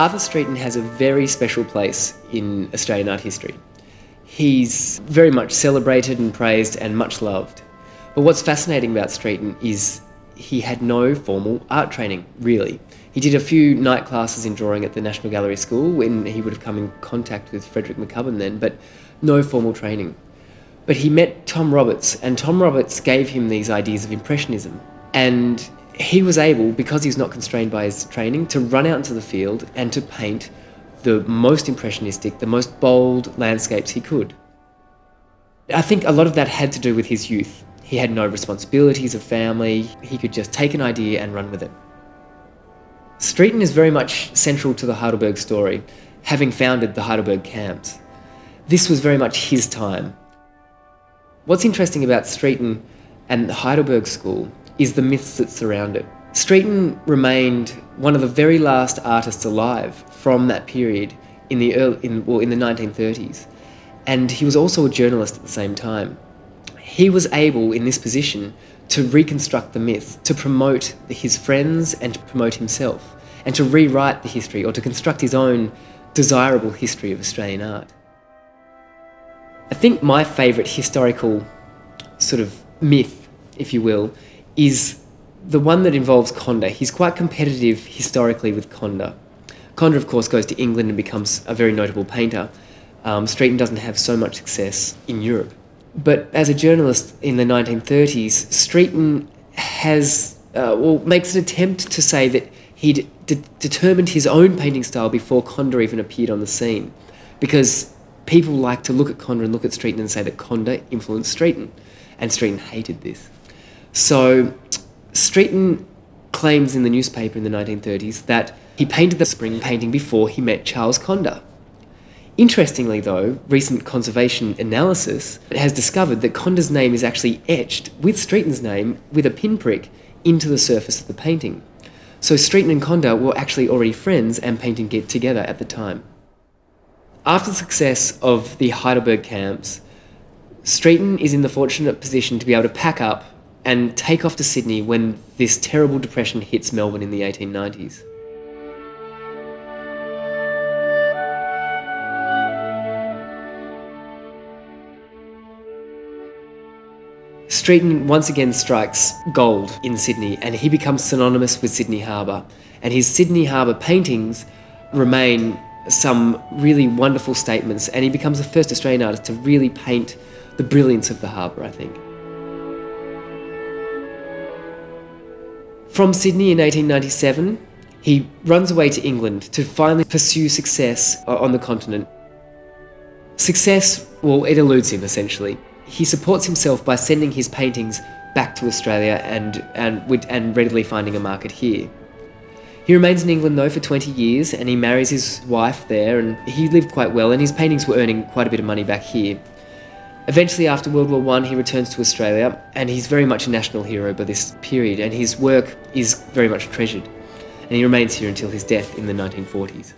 Arthur Streeton has a very special place in Australian art history. He's very much celebrated and praised and much loved. But what's fascinating about Streeton is he had no formal art training, really. He did a few night classes in drawing at the National Gallery School when he would have come in contact with Frederick McCubbin then, but no formal training. But he met Tom Roberts, and Tom Roberts gave him these ideas of Impressionism. And he was able, because he was not constrained by his training, to run out into the field and to paint the most impressionistic, the most bold landscapes he could. I think a lot of that had to do with his youth. He had no responsibilities of family, he could just take an idea and run with it. Streeton is very much central to the Heidelberg story, having founded the Heidelberg camps. This was very much his time. What's interesting about Streeton and the Heidelberg School is the myths that surround it. Streeton remained one of the very last artists alive from that period in the early, in, well, in the 1930s, and he was also a journalist at the same time. He was able, in this position, to reconstruct the myths, to promote his friends and to promote himself, and to rewrite the history or to construct his own desirable history of Australian art. I think my favourite historical sort of myth, if you will, is the one that involves Conder. He's quite competitive historically with Conder. Conder, of course, goes to England and becomes a very notable painter. Um, Streeton doesn't have so much success in Europe. But as a journalist in the 1930s, Streeton has, uh, well, makes an attempt to say that he'd de- determined his own painting style before Conder even appeared on the scene. Because people like to look at Conder and look at Streeton and say that Conder influenced Streeton. And Streeton hated this. So Streeton claims in the newspaper in the 1930s that he painted the spring painting before he met Charles Conder. Interestingly, though, recent conservation analysis has discovered that Conder's name is actually etched with Streeton's name with a pinprick into the surface of the painting. So Streeton and Conder were actually already friends and painting together at the time. After the success of the Heidelberg camps, Streeton is in the fortunate position to be able to pack up and take off to Sydney when this terrible depression hits Melbourne in the 1890s. Streeton once again strikes gold in Sydney and he becomes synonymous with Sydney Harbour. And his Sydney Harbour paintings remain some really wonderful statements and he becomes the first Australian artist to really paint the brilliance of the harbour, I think. From Sydney in 1897, he runs away to England to finally pursue success uh, on the continent. Success, well, it eludes him essentially. He supports himself by sending his paintings back to Australia and, and, and readily finding a market here. He remains in England though for 20 years and he marries his wife there and he lived quite well and his paintings were earning quite a bit of money back here. Eventually, after World War I, he returns to Australia, and he's very much a national hero by this period, and his work is very much treasured. And he remains here until his death in the 1940s.